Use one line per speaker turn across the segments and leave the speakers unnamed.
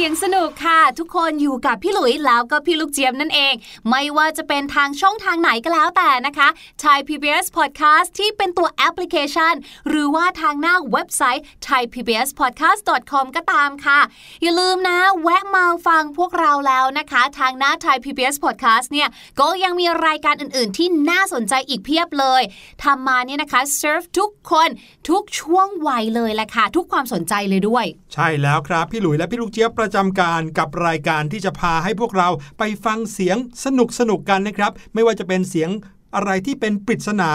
สียงสนุก
ค่ะ
ทุกคนอยู่กับพี่หลุยแล้วก็พี่ลูกเจี๊ยบนั่นเอง ไม่ว่าจะเป็นทางช่องทางไหนก็แล้วแต่นะคะ Thai PBS Podcast ที่เป็นตัวแอปพลิเคชัน หรือว่าทางหน้าเว็บไซต์ thaipbspodcast.com ก็ตามค่ะ อย่าลืมนะ แวะมาฟังพวกเราแล้วนะคะ ทางหน้า Thai PBS Podcast เนี่ย ก็ยังมีรายการอื่น ๆ ที่น่าสนใจอีกเพียบเลยทำมาเนี่ยนะคะเซิร์ฟทุกคนทุกช่วงวัยเลยแหละค่ะ ทุกความสนใจเลยด้วย
ใช่แล้วครับ พี่หลุยและพี่ลูกเจี๊ยบประประจำการกับรายการที่จะพาให้พวกเราไปฟังเสียงสนุกสนุกกันนะครับ ไม่ว่าจะเป็นเสียงอะไรที่เป็นปริศนา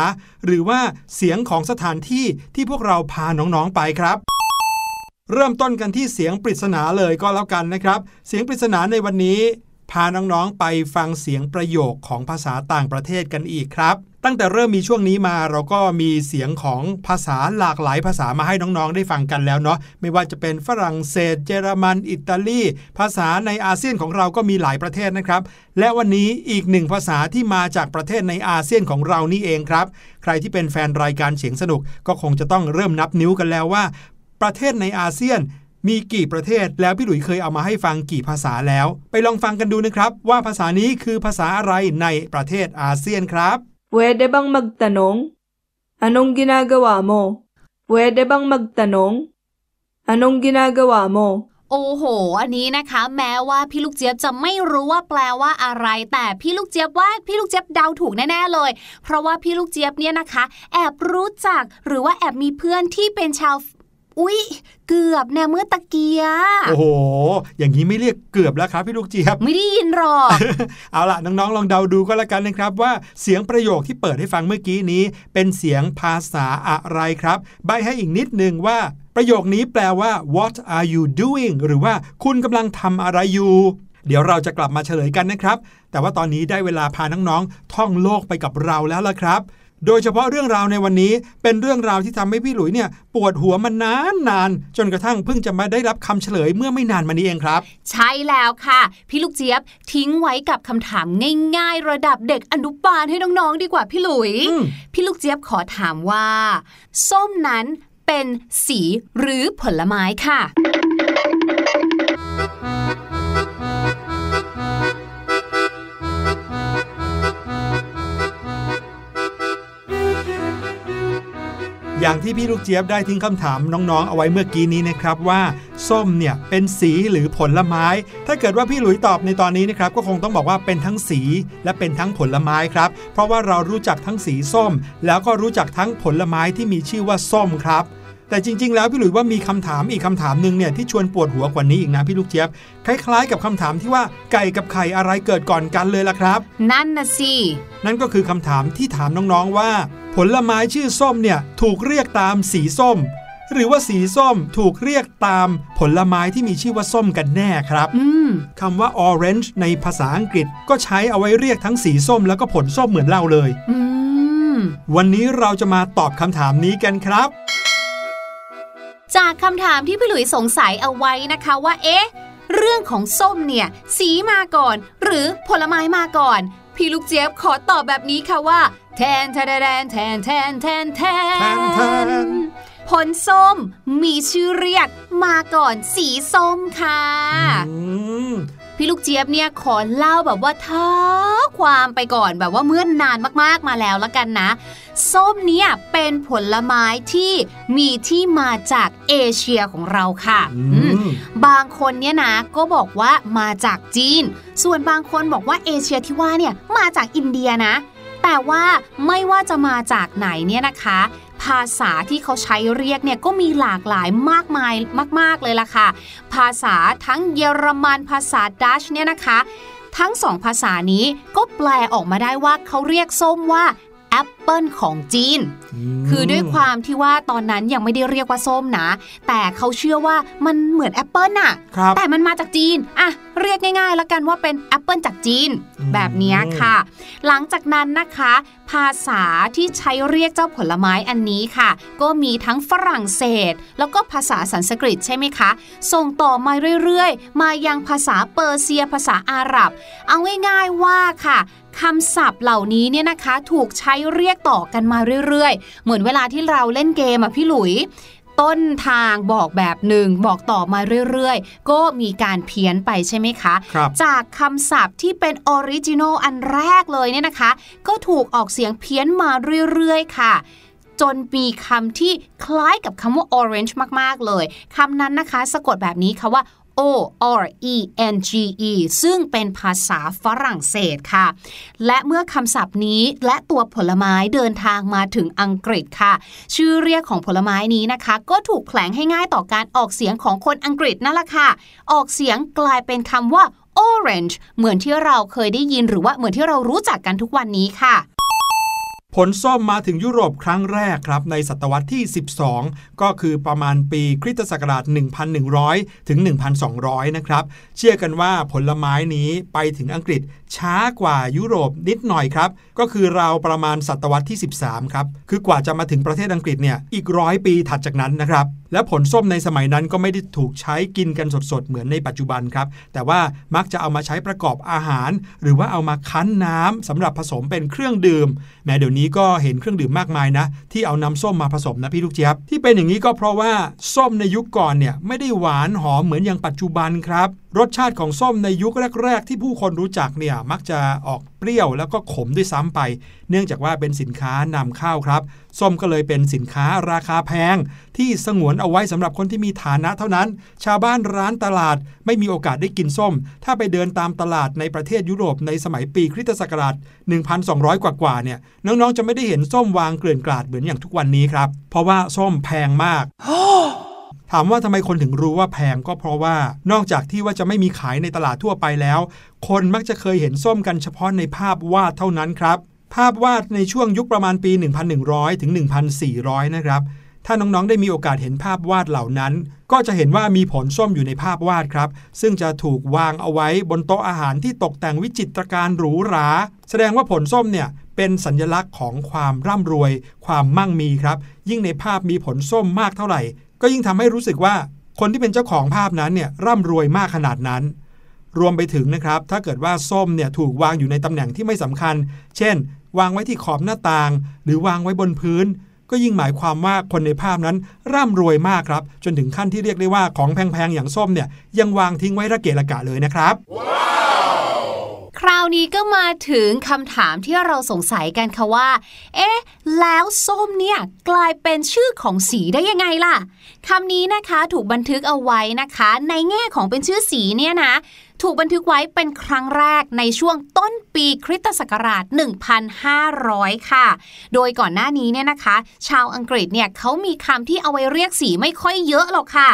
หรือว่าเสียงของสถานที่ที่พวกเราพาน้องๆไปครับ เริ่มต้นกันที่เสียงปริศนาเลยก็แล้วกันนะครับ เสียงปริศนาในวันนี้ พาน้องๆไปฟังเสียงประโยคของภาษาต่างประเทศกันอีกครับ ตั้งแต่เริ่มมีช่วงนี้มาเราก็มีเสียงของภาษาหลากหลายภาษามาให้น้องๆได้ฟังกันแล้วเนาะไม่ว่าจะเป็นฝรั่งเศส เยอรมัน อิตาลี ภาษาในอาเซียนของเราก็มีหลายประเทศนะครับ และวันนี้อีกหนึ่งภาษาที่มาจากประเทศในอาเซียนของเรานี่เองครับ ใครที่เป็นแฟนรายการเสียงสนุกก็คงจะต้องเริ่มนับนิ้วกันแล้วว่าประเทศในอาเซียน มีกี่ประเทศแล้วพี่หลุยเคยเอามาให้ฟังกี่ภาษาแล้ว ไปลองฟังกันดูนะครับว่าภาษานี้คือภาษาอะไรในประเทศอาเซียนครับ
Pwede bang magtanong? Anong ginagawa mo? Pwede bang magtanong? Anong ginagawa mo?
โอ้โห อันนี้นะคะ แม้ว่าพี่ลูกเจี๊ยบจะไม่รู้ว่าแปลว่าอะไร แต่พี่ลูกเจี๊ยบว่าพี่ลูกเจี๊ยบเดาถูกแน่ๆเลย เพราะว่าพี่ลูกเจี๊ยบเนี่ยนะคะ แอบรู้จักหรือว่าแอบมีเพื่อนที่เป็นชาว อุ๊ย เกือบเนี่ยเมื่อตะเกีย
โอ้โห อย่างนี้ไม่เรียกเกือบแล้วครับพี่ลูกเจี๊ยบ
ไม่ได้ยินหรอก
เอาล่ะน้องๆ ลองเดาดูก็แล้วกันนะครับว่าเสียงประโยคที่เปิดให้ฟังเมื่อกี้นี้ เป็นเสียงภาษาอะไรครับ ใบให้อีกนิดนึงว่า ประโยคนี้แปลว่า what are you doing หรือว่าคุณกำลังทำอะไรอยู่เดี๋ยวเราจะกลับมาเฉลยกันนะครับ แต่ว่าตอนนี้ได้เวลาพาน้องๆ ท่องโลกไปกับเราแล้วล่ะครับ โดยเฉพาะเรื่องราวในวันนี้เป็นเรื่องราวที่ทำให้พี่หลุยเนี่ยปวดหัวมานานนานๆจนกระทั่งเพิ่งจะมาได้รับคำเฉลยเมื่อไม่นานมานี้เองครับ
ใช่แล้วค่ะ พี่ลูกเจี๊ยบทิ้งไว้กับคำถามง่าย ๆ ระดับเด็กอนุบาลให้น้องๆดีกว่าพี่หลุย
อืม
พี่ลูกเจี๊ยบขอถามว่า ส้มนั้นเป็นสีหรือผลไม้ค่ะ
อย่างที่พี่ลูกเจี๊ยบได้ทิ้งคำถามน้องๆ เอาไว้เมื่อกี้นี้นะครับว่าส้มเนี่ยเป็นสีหรือผลไม้ ถ้าเกิดว่าพี่หลุยตอบในตอนนี้นะครับก็คงต้องบอกว่าเป็นทั้งสีและเป็นทั้งผลไม้ครับ เพราะว่าเรารู้จักทั้งสีส้ม แล้วก็รู้จักทั้งผลไม้ที่มีชื่อว่าส้มครับ แต่จริง ๆ แล้วพี่หลุยว่ามีคำถามอีกคำถามหนึ่งเนี่ยที่ชวนปวดหัวกว่านี้อีกนะพี่ลูกเจี๊ยบคล้ายๆ กับคำถามที่ว่าไก่กับไข่อะไรเกิดก่อนกันเลยล่ะครับ
นั่นนะสิ
นั่นก็คือคำถามที่ถามน้องๆว่า ผลไม้ชื่อส้มเนี่ยถูกเรียกตามสีส้มหรือว่าสีส้มถูกเรียกตามผลไม้ที่มีชื่อว่าส้มกันแน่ครับ
อืม
คำว่า orange ในภาษาอังกฤษก็ใช้เอาไว้เรียกทั้งสีส้มแล้วก็ผลส้มเหมือนเราเลย
อืม
วันนี้เราจะมาตอบคำถามนี้กันครับ
จากคำถามที่พี่หลุยสงสัยเอาไว้นะคะว่าเอ๊ะ เรื่องของส้มเนี่ย สีมาก่อน หรือผลไม้มาก่อน พี่ลูกเจี๊ยบขอตอบแบบนี้ค่ะว่า แทนแทนแทนแทนแทนแทนแท
แทนแทน
ผลส้มมีชื่อเรียกมาก่อนสีส้มค่ะ
อืม
พี่ลูกเจี๊ยบเนี่ยขอเล่าแบบว่าท้าความไปก่อนแบบว่าเมื่อนนานมากๆมาแล้วละกันนะ ส้มเนี่ยเป็นผลไม้ที่มีที่มาจากเอเชียของเราค่ะ
อื
อืม
ม
บางคนเนี่ยนะก็บอกว่ามาจากจีน ส่วนบางคนบอกว่าเอเชียที่ว่าเนี่ยมาจากอินเดียนะแต่ว่าไม่ว่าจะมาจากไหนเนี่ยนะคะ ภาษาที่เขาใช้เรียกเนี่ยก็มีหลากหลายมากมายมาก ๆ เลยล่ะค่ะ ภาษาทั้งเยอรมันภาษาดัชเนี่ยนะคะ ทั้งสองภาษานี้ก็แปลออกมาได้ว่าเขาเรียกส้มว่า แอปเปิลของจีน คือด้วยความที่ว่าตอนนั้นยังไม่ได้เรียกว่าส้มนะ แต่เขาเชื่อว่ามันเหมือนแอปเปิลน่ะ
ครับ
แต่มันมาจากจีนอะเรียกง่ายๆ แล้วกันว่าเป็นแอปเปิลจากจีน
อืม
แบบเนี้ยค่ะ หลังจากนั้นนะคะ ภาษาที่ใช้เรียกเจ้าผลไม้อันนี้ค่ะ ก็มีทั้งฝรั่งเศส แล้วก็ภาษาสันสกฤตใช่ไหมคะ ส่งต่อมาเรื่อยๆ มายังภาษาเปอร์เซียภาษาอาหรับ เอาง่ายๆว่าค่ะ คำศัพท์เหล่านี้เนี่ยนะคะถูกใช้เรียกต่อกันมาเรื่อยๆ เหมือนเวลาที่เราเล่นเกมอะพี่หลุย ต้นทางบอกแบบหนึ่งบอกต่อมาเรื่อยๆ ก็มีการเพี้ยนไปใช่ไหมคะ
ครับ
จากคำศัพท์ที่เป็น original อันแรกเลยเนี่ยนะคะ ก็ถูกออกเสียงเพี้ยนมาเรื่อยๆ ค่ะจนมีคำที่คล้ายกับคำว่า orange มาก ๆ เลย คำนั้นนะคะ สะกดแบบนี้ค่ะว่า O R E N G E ซึ่งเป็นภาษาฝรั่งเศสค่ะ และเมื่อคำศัพท์นี้และตัวผลไม้เดินทางมาถึงอังกฤษค่ะ ชื่อเรียกของผลไม้นี้นะคะ ก็ถูกแผลงให้ง่ายต่อการออกเสียงของคนอังกฤษนั่นแหละค่ะ ออกเสียงกลายเป็นคำว่า orange เหมือนที่เราเคยได้ยินหรือว่าเหมือนที่เรารู้จักกันทุกวันนี้ค่ะ
ผลส้มมาถึงยุโรปครั้งแรกครับในศตวรรษที่ 12 ก็คือประมาณปีคริสตศักราช 1,100 ถึง 1,200 นะครับ เชื่อกันว่าผลไม้นี้ไปถึงอังกฤษช้ากว่ายุโรปนิดหน่อยครับ ก็คือราวประมาณศตวรรษที่ 13 ครับ คือกว่าจะมาถึงประเทศอังกฤษเนี่ยอีกร้อยปีถัดจากนั้นนะครับ และผลส้มในสมัยนั้นก็ไม่ได้ถูกใช้กินกันสดๆ เหมือนในปัจจุบันครับ แต่ว่ามักจะเอามาใช้ประกอบอาหาร หรือว่าเอามาคั้นน้ำสำหรับผสมเป็นเครื่องดื่ม แม้เดี๋ยวนี้ก็เห็นเครื่องดื่มมากมายนะ ที่เอาน้ำส้มมาผสมนะพี่ลูกเจี๊ยบที่เป็นอย่างนี้ก็เพราะว่าส้มในยุคก่อนเนี่ยไม่ได้หวานหอมเหมือนอย่างปัจจุบันครับ รสชาติของส้มในยุคแรก ๆ ที่ผู้คนรู้จักเนี่ยมักจะออกเปรี้ยวแล้วก็ขมด้วยซ้ำไป เนื่องจากว่าเป็นสินค้านำเข้าครับ ส้มก็เลยเป็นสินค้าราคาแพง ที่สงวนเอาไว้สำหรับคนที่มีฐานะเท่านั้น ชาวบ้านร้านตลาดไม่มีโอกาสได้กินส้ม ถ้าไปเดินตามตลาดในประเทศยุโรปในสมัยปีคริสตศักราช 1,200 กว่าๆเนี่ยน้องๆจะไม่ได้เห็นส้มวางเกลื่อนกลาดเหมือนอย่างทุกวันนี้ครับ เพราะว่าส้มแพงมาก ถามว่าทำไมคนถึงรู้ว่าแพงก็เพราะว่านอกจากที่ว่าจะไม่มีขายในตลาดทั่วไปแล้ว คนมักจะเคยเห็นส้มกันเฉพาะในภาพวาดเท่านั้นครับ ภาพวาดในช่วงยุคประมาณปี 1,100 ถึง 1,400 นะครับ ถ้าน้องๆ ได้มีโอกาสเห็นภาพวาดเหล่านั้น ก็จะเห็นว่ามีผลส้มอยู่ในภาพวาดครับ ซึ่งจะถูกวางเอาไว้บนโต๊ะอาหารที่ตกแต่งวิจิตรการหรูหรา แสดงว่าผลส้มเนี่ยเป็นสัญลักษณ์ของความร่ำรวย ความมั่งมีครับ ยิ่งในภาพมีผลส้มมากเท่าไหร่ ก็ยิ่งทำให้รู้สึกว่าคนที่เป็นเจ้าของภาพนั้นเนี่ยร่ำรวยมากขนาดนั้นรวมไปถึงนะครับ ถ้าเกิดว่าส้มเนี่ยถูกวางอยู่ในตำแหน่งที่ไม่สำคัญ เช่น วางไว้ที่ขอบหน้าต่าง หรือวางไว้บนพื้น ก็ยิ่งหมายความว่าคนในภาพนั้นร่ำรวยมากครับ จนถึงขั้นที่เรียกได้ว่าของแพงๆอย่างส้มเนี่ยยังวางทิ้งไว้ระเกะระกะเลยนะครับ
คราวนี้ก็มาถึงคำถามที่เราสงสัยกันค่ะว่า เอ๊ะ แล้วส้มเนี่ยกลายเป็นชื่อของสีได้ยังไงล่ะคำนี้นะคะถูกบันทึกเอาไว้นะคะ ในแง่ของเป็นชื่อสีเนี่ยนะ ถูกบันทึกไว้เป็นครั้งแรกในช่วงต้นปีคริสตศักราช 1,500 ค่ะ โดยก่อนหน้านี้เนี่ยนะคะ ชาวอังกฤษเนี่ยเขามีคำที่เอาไว้เรียกสีไม่ค่อยเยอะหรอกค่ะ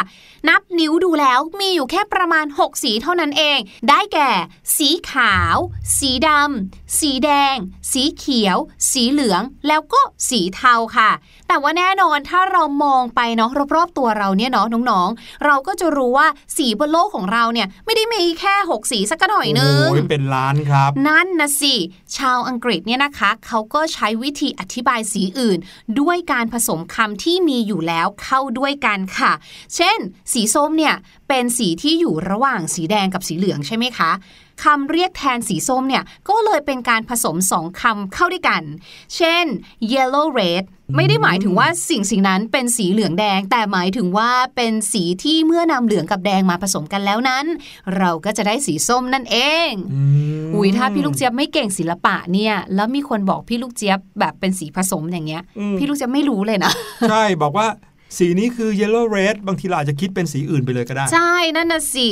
นับนิ้วดูแล้วมีอยู่แค่ประมาณ 6 สีเท่านั้นเอง ได้แก่ สีขาว สีดำสีแดง สีเขียว สีเหลือง แล้วก็สีเทาค่ะ แต่ว่าแน่นอนถ้าเรามองไปเนาะรอบๆตัวเราเนี่ยเนาะน้องๆ เราก็จะรู้ว่าสีบนโลกของเราเนี่ยไม่ได้มีแค่6สีสักหน่อยนึง
โอ้ยเป็นล้านครับ
นั่นนะสิ ชาวอังกฤษเนี่ยนะคะเขาก็ใช้วิธีอธิบายสีอื่น ด้วยการผสมคำที่มีอยู่แล้วเข้าด้วยกันค่ะ เช่น สีส้มเนี่ยเป็นสีที่อยู่ระหว่างสีแดงกับสีเหลืองใช่ไหมคะ คำเรียกแทนสีส้มเนี่ยก็เลยเป็นการผสมสองคำเข้าด้วยกัน เช่น yellow red ไม่ได้หมายถึงว่าสิ่งสิ่งนั้นเป็นสีเหลืองแดง แต่หมายถึงว่าเป็นสีที่เมื่อนำเหลืองกับแดงมาผสมกันแล้วนั้น เราก็จะได้สีส้มนั่นเอง
ม
อุ้ยถ้าพี่ลูกเจี๊ยบไม่เก่งศิลปะเนี่ย แล้วมีคนบอกพี่ลูกเจี๊ยบแบบเป็นสีผสมอย่างเงี้ย
อืม
พี่ลูกเจี๊ยบไม่รู้เลยนะ
ใช่บอกว่า สีนี้คือ yellow red บางทีเราอาจจะคิดเป็นสีอื่นไปเลยก็ได้
ใช่ นั่นน่ะสิ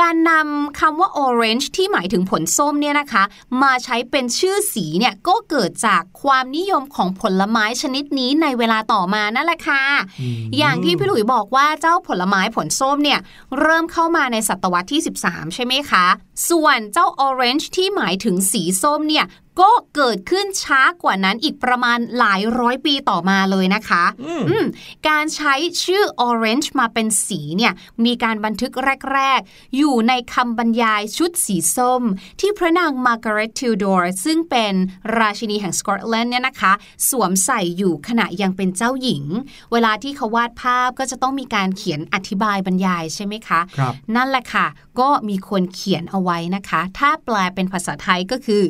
การนำคำว่า orange ที่หมายถึงผลส้มเนี่ยนะคะ มาใช้เป็นชื่อสีเนี่ย ก็เกิดจากความนิยมของผลไม้ชนิดนี้ในเวลาต่อมานั่นแหละค่ะ
อืม
อย่างที่พี่หลุยบอกว่าเจ้าผลไม้ผลส้มเนี่ย เริ่มเข้ามาในศตวรรษที่ 13 ใช่ไหมคะ ส่วนเจ้า orange ที่หมายถึงสีส้มเนี่ย ก็เกิดขึ้นช้ากว่านั้นอีกประมาณหลายร้อยปีต่อมาเลยนะคะ
อืม
อืมการใช้ชื่อ orange มาเป็นสีเนี่ยมีการบันทึกแรก ๆ อยู่ในคำบรรยายชุดสีส้ม ที่พระนางมาร์กาเร็ตทิวดอร์ซึ่งเป็นราชินีแห่งสกอตแลนด์เนี่ยนะคะ สวมใส่อยู่ขณะยังเป็นเจ้าหญิง เวลาที่เขาวาดภาพก็จะต้องมีการเขียนอธิบายบรรยายใช่ไหมคะ
ครับ
นั่นแหละค่ะ ก็มีคนเขียนเอาไว้นะคะ ถ้าแปลเป็นภาษาไทยก็คือ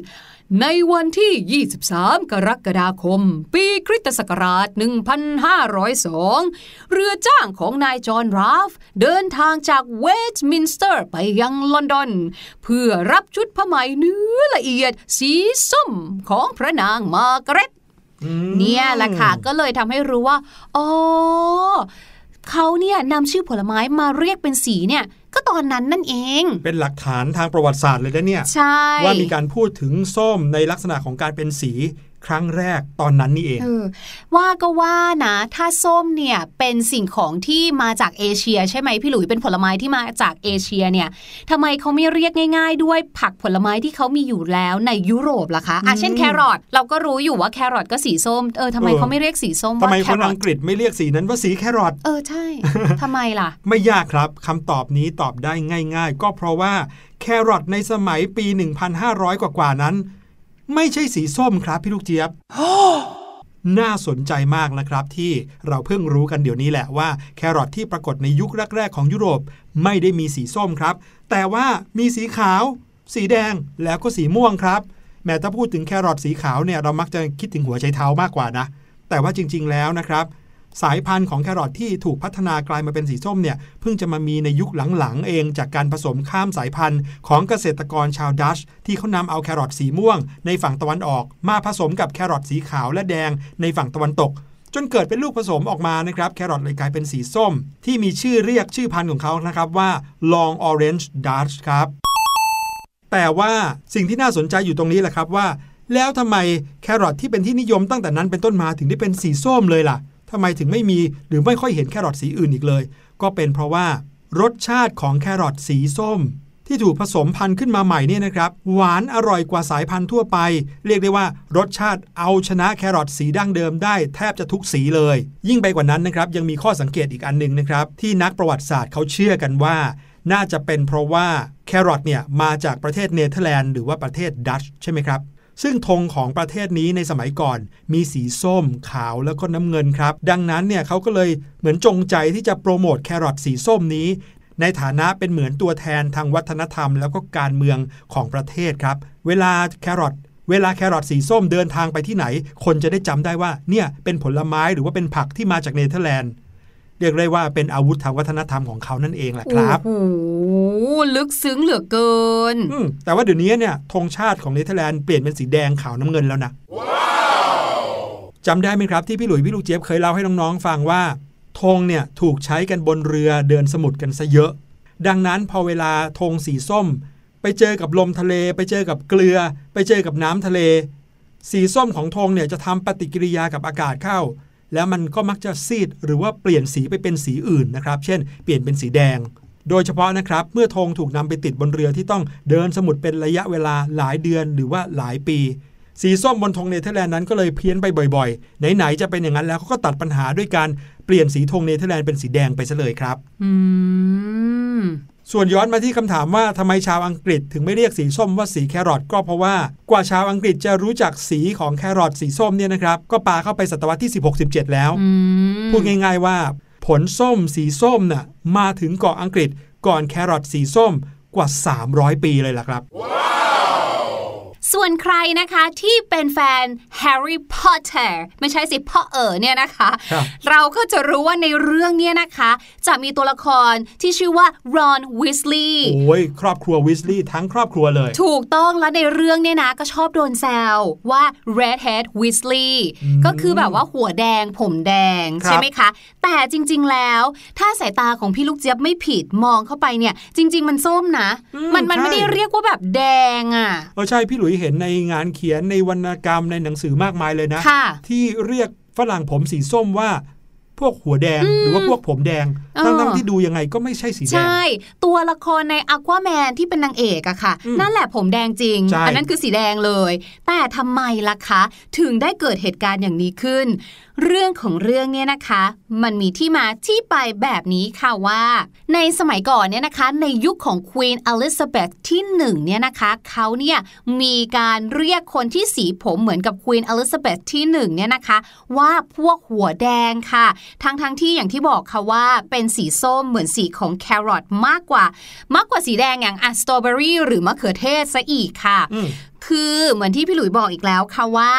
ในวันที่ 23 กรกฎาคม ปีคริสตศักราช 1502 เรือจ้างของนายจอห์นราฟ เดินทางจากเวสต์มินสเตอร์ไปยังลอนดอน เพื่อรับชุดผ้าไหมเนื้อละเอียดสีส้มของพระนางมาร์กาเร็ตเนี่ยแหละค่ะก็เลยทำให้รู้ว่า อ๋อเขาเนี่ยนำชื่อผลไม้มาเรียกเป็นสีเนี่ย ก็ตอนนั้นนั่นเอง
เป็นหลักฐานทางประวัติศาสตร์เลยนะเนี่ย
ใช่
ว่ามีการพูดถึงส้มในลักษณะของการเป็นสี ครั้งแรกตอนนั้นนี่เอง
เออว่าก็ว่านะ ถ้าส้มเนี่ยเป็นสิ่งของที่มาจากเอเชีย ใช่ไหมพี่หลุยเป็นผลไม้ที่มาจากเอเชียเนี่ยทำไมเขาไม่เรียกง่าย ๆ ด้วยผักผลไม้ที่เขามีอยู่แล้วในยุโรปล่ะคะอะเช่นแครอทเราก็รู้อยู่ว่าแครอทก็สีส้มเออทำไม
เออ
เขาไม่เรียกสีส้ม
ทำไม
ว่าแค
คน
รอ
อั
ท
งกฤษไม่เรียกสีนั้นว่าสีแครอท
เออใช่ทำไมล่ะ
ไม่ยากครับคำตอบนี้ตอบได้ง่าย ๆ ก็เพราะว่าแครอทในสมัยปี 1,500 กว่าๆนั้น ไม่ใช่สีส้มครับพี่ลูกเจี๊ยบน่าสนใจมากนะครับที่เราเพิ่งรู้กันเดี๋ยวนี้แหละว่า แครอทที่ปรากฏในยุคแรก ๆ ของยุโรปไม่ได้มีสีส้มครับ แต่ว่ามีสีขาว สีแดงแล้วก็สีม่วงครับ แม้ถ้าพูดถึงแครอทสีขาวเนี่ยเรามักจะคิดถึงหัวไชเท้ามากกว่านะ แต่ว่าจริง ๆ แล้วนะครับ สายพันธุ์ของแครอทที่ถูกพัฒนากลายมาเป็นสีส้มเนี่ยเพิ่งจะมามีในยุคหลังๆเองจากการผสมข้ามสายพันธุ์ ของเกษตรกรชาวดัช ที่เขานำเอาแครอทสีม่วง ในฝั่งตะวันออก มาผสมกับแครอทสีขาวและแดงในฝั่งตะวันตก จนเกิดเป็นลูกผสมออกมานะครับแครอทเลยกลายเป็นสีส้ม ที่มีชื่อเรียกชื่อพันธุ์ของเขานะครับว่า Long Orange Dutch ครับแต่ว่าสิ่งที่น่าสนใจอยู่ตรงนี้แหละครับว่า แล้วทำไมแครอทที่เป็นที่นิยมตั้งแต่นั้นเป็นต้นมาถึงได้เป็นสีส้มเลยล่ะ ทำไมถึงไม่มีหรือไม่ค่อยเห็นแครอทสีอื่นอีกเลย ก็เป็นเพราะว่ารสชาติของแครอทสีส้ม ที่ถูกผสมพันธุ์ขึ้นมาใหม่เนี่ยนะครับ หวานอร่อยกว่าสายพันธุ์ทั่วไป เรียกได้ว่ารสชาติเอาชนะแครอทสีดั้งเดิมได้แทบจะทุกสีเลย ยิ่งไปกว่านั้นนะครับยังมีข้อสังเกตอีกอันหนึ่งนะครับ ที่นักประวัติศาสตร์เขาเชื่อกันว่า น่าจะเป็นเพราะว่าแครอทเนี่ยมาจากประเทศเนเธอร์แลนด์หรือว่าประเทศดัตช์ใช่ไหมครับ ซึ่งธงของประเทศนี้ในสมัยก่อน มีสีส้ม ขาวแล้วก็น้ำเงินครับ ดังนั้นเนี่ยเขาก็เลยเหมือนจงใจที่จะโปรโมทแครอทสีส้มนี้ ในฐานะเป็นเหมือนตัวแทนทางวัฒนธรรม แล้วก็การเมืองของประเทศครับ เวลาแครอทเวลาแครอทสีส้มเดินทางไปที่ไหน คนจะได้จำได้ว่าเนี่ยเป็นผลไม้หรือว่าเป็นผักที่มาจากเนเธอร์แลนด์ เรียกได้ว่าเป็นอาวุธทางวัฒนธรรมของเขานั่นเองแหละครับ
โอ้โหลึกซึ้งเหลือเกิน
อืมแต่ว่าเดี๋ยวนี้เนี่ยธงชาติของเนเธอร์แลนด์เปลี่ยนเป็นสีแดงขาวน้ำเงินแล้วนะจำได้ไหมครับที่พี่หลุยพี่ลูกเจี๊ยบเคยเล่าให้น้องๆฟังว่าธงเนี่ยถูกใช้กันบนเรือเดินสมุทรกันซะเยอะ ดังนั้นพอเวลาธงสีส้ม ไปเจอกับลมทะเล ไปเจอกับเกลือ ไปเจอกับน้ำทะเล สีส้มของธงเนี่ยจะทำปฏิกิริยากับอากาศเข้า แล้วมันก็มักจะซีดหรือว่าเปลี่ยนสีไปเป็นสีอื่นนะครับ เช่น เปลี่ยนเป็นสีแดง โดยเฉพาะนะครับ เมื่อธงถูกนำไปติดบนเรือที่ต้องเดินสมุทรเป็นระยะเวลาหลายเดือนหรือว่าหลายปี สีส้มบนธงเนเธอร์แลนด์นั้นก็เลยเพี้ยนไปบ่อยๆ ไหนๆจะเป็นอย่างนั้นแล้วเขาก็ตัดปัญหาด้วยการเปลี่ยนสีธงเนเธอร์แลนด์เป็นสีแดงไปซะเลยครับ
อืม
ส่วนย้อนมาที่คำถามว่าทำไมชาวอังกฤษถึงไม่เรียกสีส้มว่าสีแครอทก็เพราะว่ากว่าชาวอังกฤษจะรู้จักสีของแครอทสีส้มเนี่ยนะครับก็ปาเข้าไปศตวรรษที่ 16-17 แล้ว พูดง่าย ๆว่า ผลส้มสีส้มน่ะมาถึงเกาะอังกฤษก่อนแครอทสีส้มกว่า 300 ปีเลยล่ะครับ
ส่วนใครนะคะที่เป็นแฟนแฮร์รี่พอตเตอร์ไม่ใช่สิพ่อเอ๋อเนี่ยนะคะ
ครับ
เราก็จะรู้ว่าในเรื่องเนี้นะคะ จะมีตัวละครที่ชื่อว่ารอนวีสลีย์
โอ้ยครอบครัววิสลีย์ทั้งครอบครัวเลย
ถูกต้องแล้วในเรื่องเนี่ยนะก็ชอบโดนแซวว่า redhead Weasley ก็คือแบบว่าหัวแดงผมแดง
ครับ
ใช่ไหมคะ แต่จริง ๆแล้ว ถ้าสายตาของพี่ลูกเจี๊ยบไม่ผิดมองเข้าไปเนี่ย จริง ๆ มันส้มนะ
อืม
มันมัน
ใช่
ไม่ได้เรียกว่าแบบแดงอะ
เออใช่พี่หลุยเห็นในงานเขียนในวรรณกรรมในหนังสือมากมายเลยนะ
ค่ะ
ที่เรียกฝรั่งผมสีส้มว่า พวกหัวแดงหรือว่าพวกผมแดง
เออ
ทั้งๆที่ดูยังไงก็ไม่ใช่สีแดง
ใช่ ตัวละครใน Aquaman ที่เป็นนางเอกอะค่ะ
อืม
นั่นแหละผมแดงจริง
ใช่
อันั้นคือสีแดงเลย แต่ทำไมล่ะคะ ถึงได้เกิดเหตุการณ์อย่างนี้ขึ้น เรื่องของเรื่องเนี่ยนะคะ มันมีที่มาที่ไปแบบนี้ค่ะว่า ในสมัยก่อนเนี่ยนะคะ ในยุคของ Queen Elizabeth ที่หนึ่งเนี่ยนะคะเขาเนี่ยมีการเรียกคนที่สีผมเหมือนกับ Queen Elizabeth ที่หนึ่งเนี่ยนะคะ ว่าพวกหัวแดงค่ะทั้งทั้งๆที่อย่างที่บอกค่ะว่าเป็นสีส้มเหมือนสีของแครอทมากกว่า มากกว่าสีแดงอย่างอะสตรอเบอรี่หรือมะเขือเทศซะอีกค่ะ
อืม
คคือเหมือนที่พี่หลุยบอกอีกแล้วค่ะว่า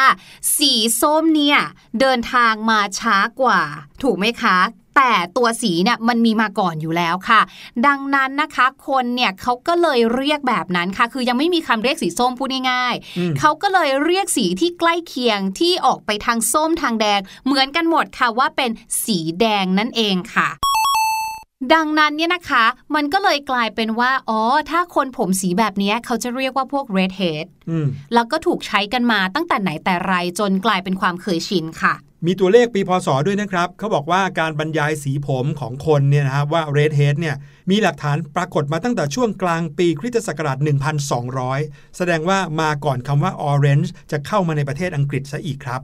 สีส้มเนี่ย เดินทางมาช้ากว่า ถูกไหมคะ แต่ตัวสีเนี่ยมันมีมาก่อนอยู่แล้วค่ะ ดังนั้นนะคะคนเนี่ยเขาก็เลยเรียกแบบนั้นค่ะ คือยังไม่มีคำเรียกสีส้มพูดง่าย
อืม
ๆเขาก็เลยเรียกสีที่ใกล้เคียงที่ออกไปทางส้มทางแดง เหมือนกันหมดค่ะว่าเป็นสีแดงนั่นเองค่ะดังนั้นเนี่ยนะคะ มันก็เลยกลายเป็นว่า อ๋อ ถ้าคนผมสีแบบเนี้ยเขาจะเรียกว่าพวก redhead
อืม
แล้วก็ถูกใช้กันมาตั้งแต่ไหนแต่ไรจนกลายเป็นความเคยชินค่ะ
มีตัวเลขปีพศด้วยนะครับ เขาบอกว่าการบรรยายสีผมของคนเนี่ยนะครับว่า red head เนี่ยมีหลักฐานปรากฏมาตั้งแต่ช่วงกลางปีคริสตศักราช 1200 แสดงว่ามาก่อนคำว่า orange จะเข้ามาในประเทศอังกฤษซะอีกครับ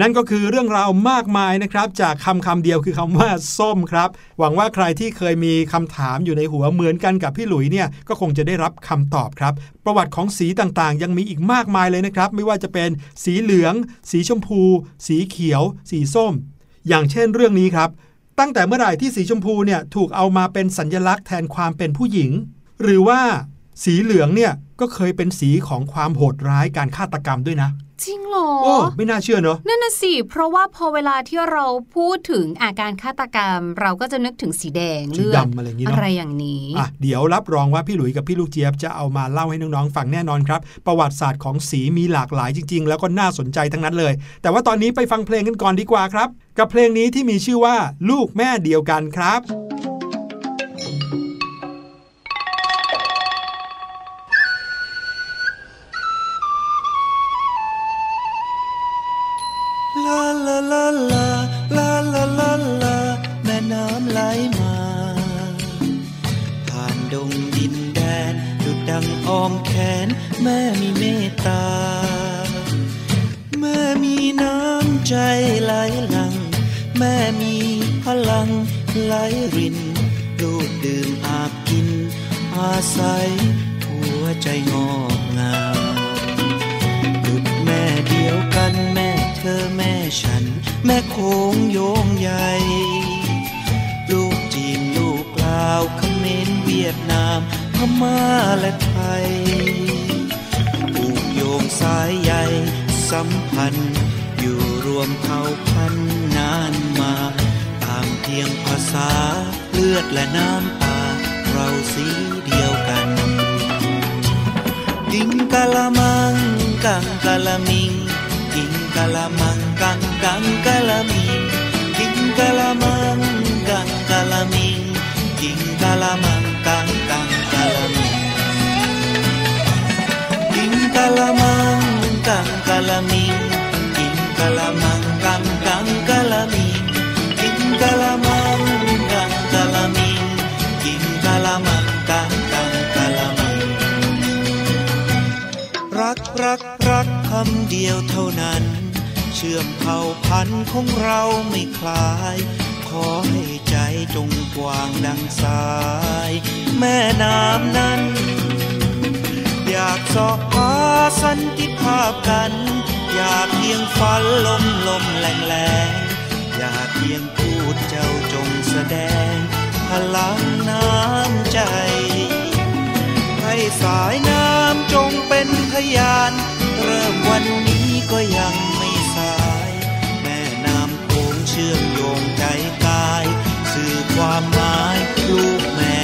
นั่นก็คือเรื่องราวมากมายนะครับ จากคำคำเดียวคือคำว่าส้มครับ หวังว่าใครที่เคยมีคำถามอยู่ในหัวเหมือนกันกับพี่หลุยเนี่ยก็คงจะได้รับคำตอบครับ ประวัติของสีต่างๆ ยังมีอีกมากมายเลยนะครับ ไม่ว่าจะเป็นสีเหลือง สีชมพู สีเขียว สีส้ม อย่างเช่นเรื่องนี้ครับ ตั้งแต่เมื่อไหร่ที่สีชมพูเนี่ยถูกเอามาเป็นสัญลักษณ์แทนความเป็นผู้หญิง หรือว่า สีเหลืองเนี่ยก็เคยเป็นสีของความโหดร้ายการฆาตกรรมด้วยนะ
จริงเหรอ
โอ้ไม่น่าเชื่อเนอะ
นั่นน่ะสิเพราะว่าพอเวลาที่เราพูดถึงอาการฆาตกรรม เราก็จะนึกถึงสีแดง
สี
เลือด
ดำอะไรอย่างนี้
อะ
เนาะ
ไรอย่างนี้
อะเดี๋ยวรับรองว่าพี่หลุยกับพี่ลูกเจี๊ยบจะเอามาเล่าให้น้องๆฟังแน่นอนครับ ประวัติศาสตร์ของสีมีหลากหลายจริง ๆ แล้วก็น่าสนใจทั้งนั้นเลย แต่ว่าตอนนี้ไปฟังเพลงกันก่อนดีกว่าครับ กับเพลงนี้ที่มีชื่อว่า ลูกแม่เดียวกันครับ
อมแขนแม่มีเมตตา แม่มีน้ำใจไหลหลัง แม่มีพลังไหลริน ลูกดื่มอาบกิน อาศัยหัวใจงอกงามดุดแม่เดียวกันแม่เธอแม่ฉัน แม่โค้งโยงใหญ่ลูกจีนลูกลาวเขมรเวียดนาม ม่าและไทยผูกโยงสายใยสัมพันธ์ อยู่รวมเผ่าพันธุ์นานมาต่างเพียงภาษาเลือดและน้ำตา เราสีเดียวกัน กิงกะละมังกังกะละมิง กิงกะละมังกังกังกะละมิง กิงกะละมังกังกะละมิง กิงกะละมังกังกัง ละมังกังกะละมิงกิงกะละมังกังกังกะละมิงกิงกะละมังกังกะละมิงกิงกะละมังกังกังกะละมิงรักรักรักคำเดียวเท่านั้น เชื่อมเผ่าพันธุ์ของเราไม่คลายขอให้ใจจงกว้างดังสาย แม่น้ำนั้นากสอบหาสันติภาพกัน อยากเพียงฝันลมลมแรงแรงอยากเพียงพูดเจ้าจงแสดง พลังน้ำใจ ให้สายน้ำจงเป็นพยาน เริ่มวันนี้ก็ยังไม่สาย แม่น้ำโขงเชื่อมโยงใจกาย สื่อความหมายลูกแม่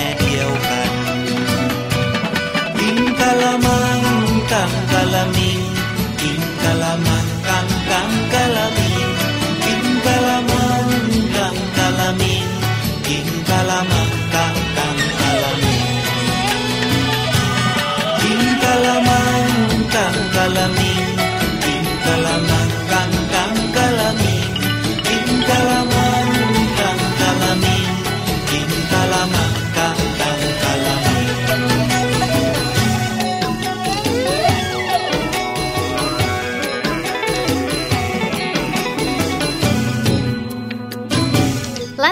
kalamang
kang kalaming, kalamang.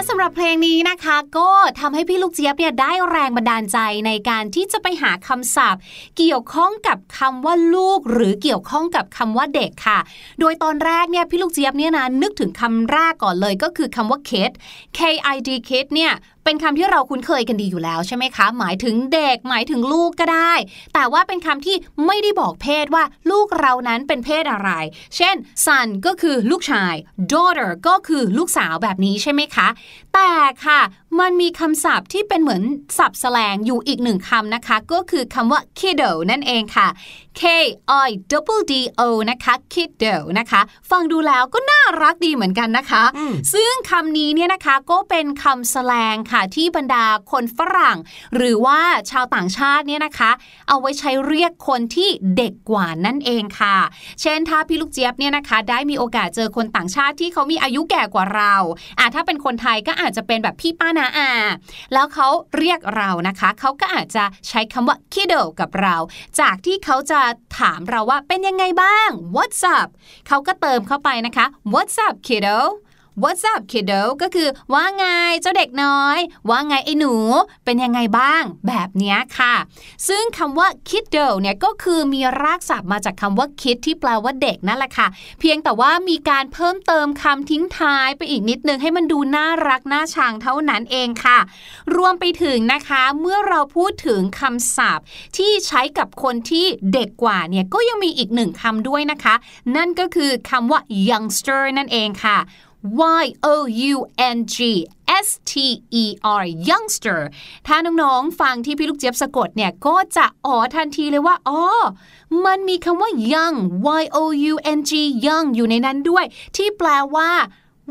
สำหรับเพลงนี้นะคะ ก็ทำให้พี่ลูกเจี๊ยบเนี่ยได้แรงบันดาลใจในการที่จะไปหาคำศัพท์ เกี่ยวข้องกับคำว่าลูก หรือเกี่ยวข้องกับคำว่าเด็กค่ะ โดยตอนแรกเนี่ยพี่ลูกเจี๊ยบเนี่ยนะนึกถึงคำแรกก่อนเลยก็คือคำว่า kid K I D kid เนี่ย เป็นคำที่เราคุ้นเคยกันดีอยู่แล้วใช่ไหมคะ หมายถึงเด็ก หมายถึงลูกก็ได้ แต่ว่าเป็นคำที่ไม่ได้บอกเพศว่าลูกเรานั้นเป็นเพศอะไร เช่น son ก็คือลูกชาย daughter ก็คือลูกสาวแบบนี้ใช่ไหมคะ แต่ค่ะมันมีคำศัพท์ที่เป็นเหมือนศัพท์แสลงอยู่อีกหนึ่งคำนะคะ ก็คือคำว่า kiddo นั่นเองค่ะ K I double D O นะคะ kiddo นะคะ ฟังดูแล้วก็น่ารักดีเหมือนกันนะคะ ซึ่งคำนี้เนี่ยนะคะก็เป็นคำแสลงค่ะที่บรรดาคนฝรั่ง หรือว่าชาวต่างชาติเนี่ยนะคะ เอาไว้ใช้เรียกคนที่เด็กกว่านั่นเองค่ะ เช่นถ้าพี่ลูกเจี๊ยบเนี่ยนะคะ ได้มีโอกาสเจอคนต่างชาติที่เขามีอายุแก่กว่าเราอะถ้าเป็นคนไทยก็อาจจะเป็นแบบพี่ป้านะอาแล้วเขาเรียกเรานะคะ เขาก็อาจจะใช้คำว่า kiddo กับเรา จากที่เขาจะถามเราว่าเป็นยังไงบ้าง what's up เขาก็เติมเข้าไปนะคะ what's up kiddo What's up kiddo ก็คือว่าไงเจ้าเด็กน้อย ว่าไงไอ้หนู เป็นยังไงบ้าง แบบนี้ค่ะ ซึ่งคำว่า kiddo เนี่ยก็คือมีรากศัพท์มาจากคำว่า kid ที่แปลว่าเด็กนั่นแหละค่ะ เพียงแต่ว่ามีการเพิ่มเติมคำทิ้งท้ายไปอีกนิดนึงให้มันดูน่ารักน่าชังเท่านั้นเองค่ะ รวมไปถึงนะคะเมื่อเราพูดถึงคำศัพท์ ที่ใช้กับคนที่เด็กกว่าเนี่ยก็ยังมีอีกหนึ่งคำด้วยนะคะ นั่นก็คือคำว่า youngster นั่นเองค่ะ Y O U N G S T E R youngster ถ้าน้องๆ ฟังที่พี่ลูกเจี๊ยบสะกดเนี่ย ก็จะอ๋อทันทีเลยว่า อ๋อ มันมีคำว่า young Y O U N G young อยู่ในนั้นด้วย ที่แปลว่า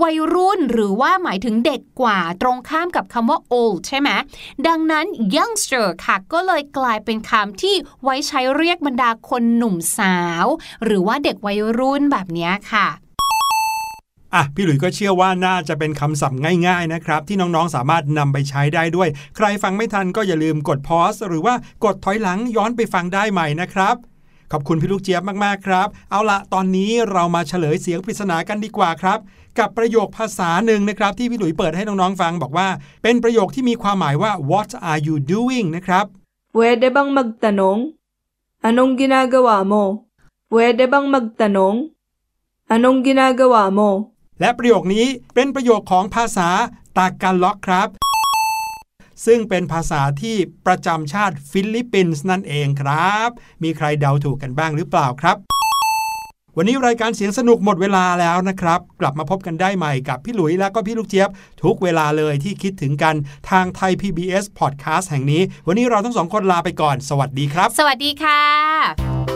วัยรุ่นหรือว่าหมายถึงเด็กกว่าตรงข้ามกับคำว่า old ใช่ไหม ดังนั้น youngster ค่ะ ก็เลยกลายเป็นคำที่ไว้ใช้เรียกบรรดาคนหนุ่มสาว หรือว่าเด็กวัยรุ่นแบบนี้ค่ะ
อะพี่หลุย์ก็เชื่อว่าน่าจะเป็นคำศัพท์ง่ายๆนะครับที่น้องๆสามารถนำไปใช้ได้ด้วย ใครฟังไม่ทันก็อย่าลืมกดพอสหรือว่ากดถอยหลังย้อนไปฟังได้ใหม่นะครับ ขอบคุณพี่ลูกเจี๊ยบมากๆครับ เอาละตอนนี้เรามาเฉลยเสียงปริศนากันดีกว่าครับ กับประโยคภาษาหนึ่งนะครับ ที่พี่หลุย์เปิดให้น้องๆฟังบอกว่า เป็นประโยคที่มีความหมายว่า what are you doing นะครับ
Pwede bang magtanong? Anong ginagawa mo? Pwede bang magtanong? Anong ginagawa mo?
และประโยคนี้เป็นประโยคของภาษาตากาล็อกครับ ซึ่งเป็นภาษาที่ประจำชาติฟิลิปปินส์นั่นเองครับ มีใครเดาถูกกันบ้างหรือเปล่าครับวันนี้รายการเสียงสนุกหมดเวลาแล้วนะครับ กลับมาพบกันได้ใหม่กับพี่หลุยและก็พี่ลูกเจี๊ยบ ทุกเวลาเลยที่คิดถึงกันทางไทย PBS Podcast แห่งนี้ วันนี้เราทั้งสองคนลาไปก่อน สวัสดีครับ
สวัสดีค่ะ